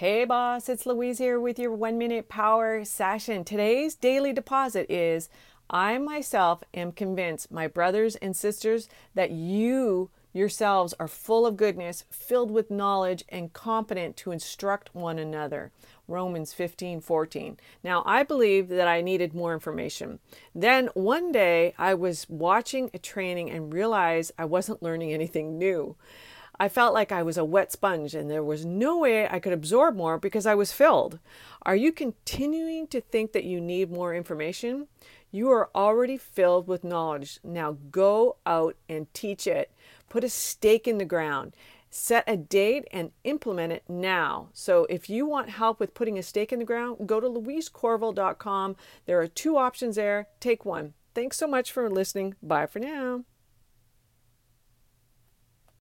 Hey boss, it's Louise here with your one minute power session. Today's daily deposit is I myself am convinced, my brothers and sisters, that you yourselves are full of goodness, filled with knowledge, and competent to instruct one another. Romans 15 14. Now, I believed that I needed more information. Then one day I was watching a training and realized I wasn't learning anything new. I felt like I was a wet sponge and there was no way I could absorb more because I was filled. Are you continuing to think that you need more information? You are already filled with knowledge. Now go out and teach it. Put a stake in the ground. Set a date and implement it now. So, if you want help with putting a stake in the ground, go to louisecorville.com. There are two options there. Take one. Thanks so much for listening. Bye for now.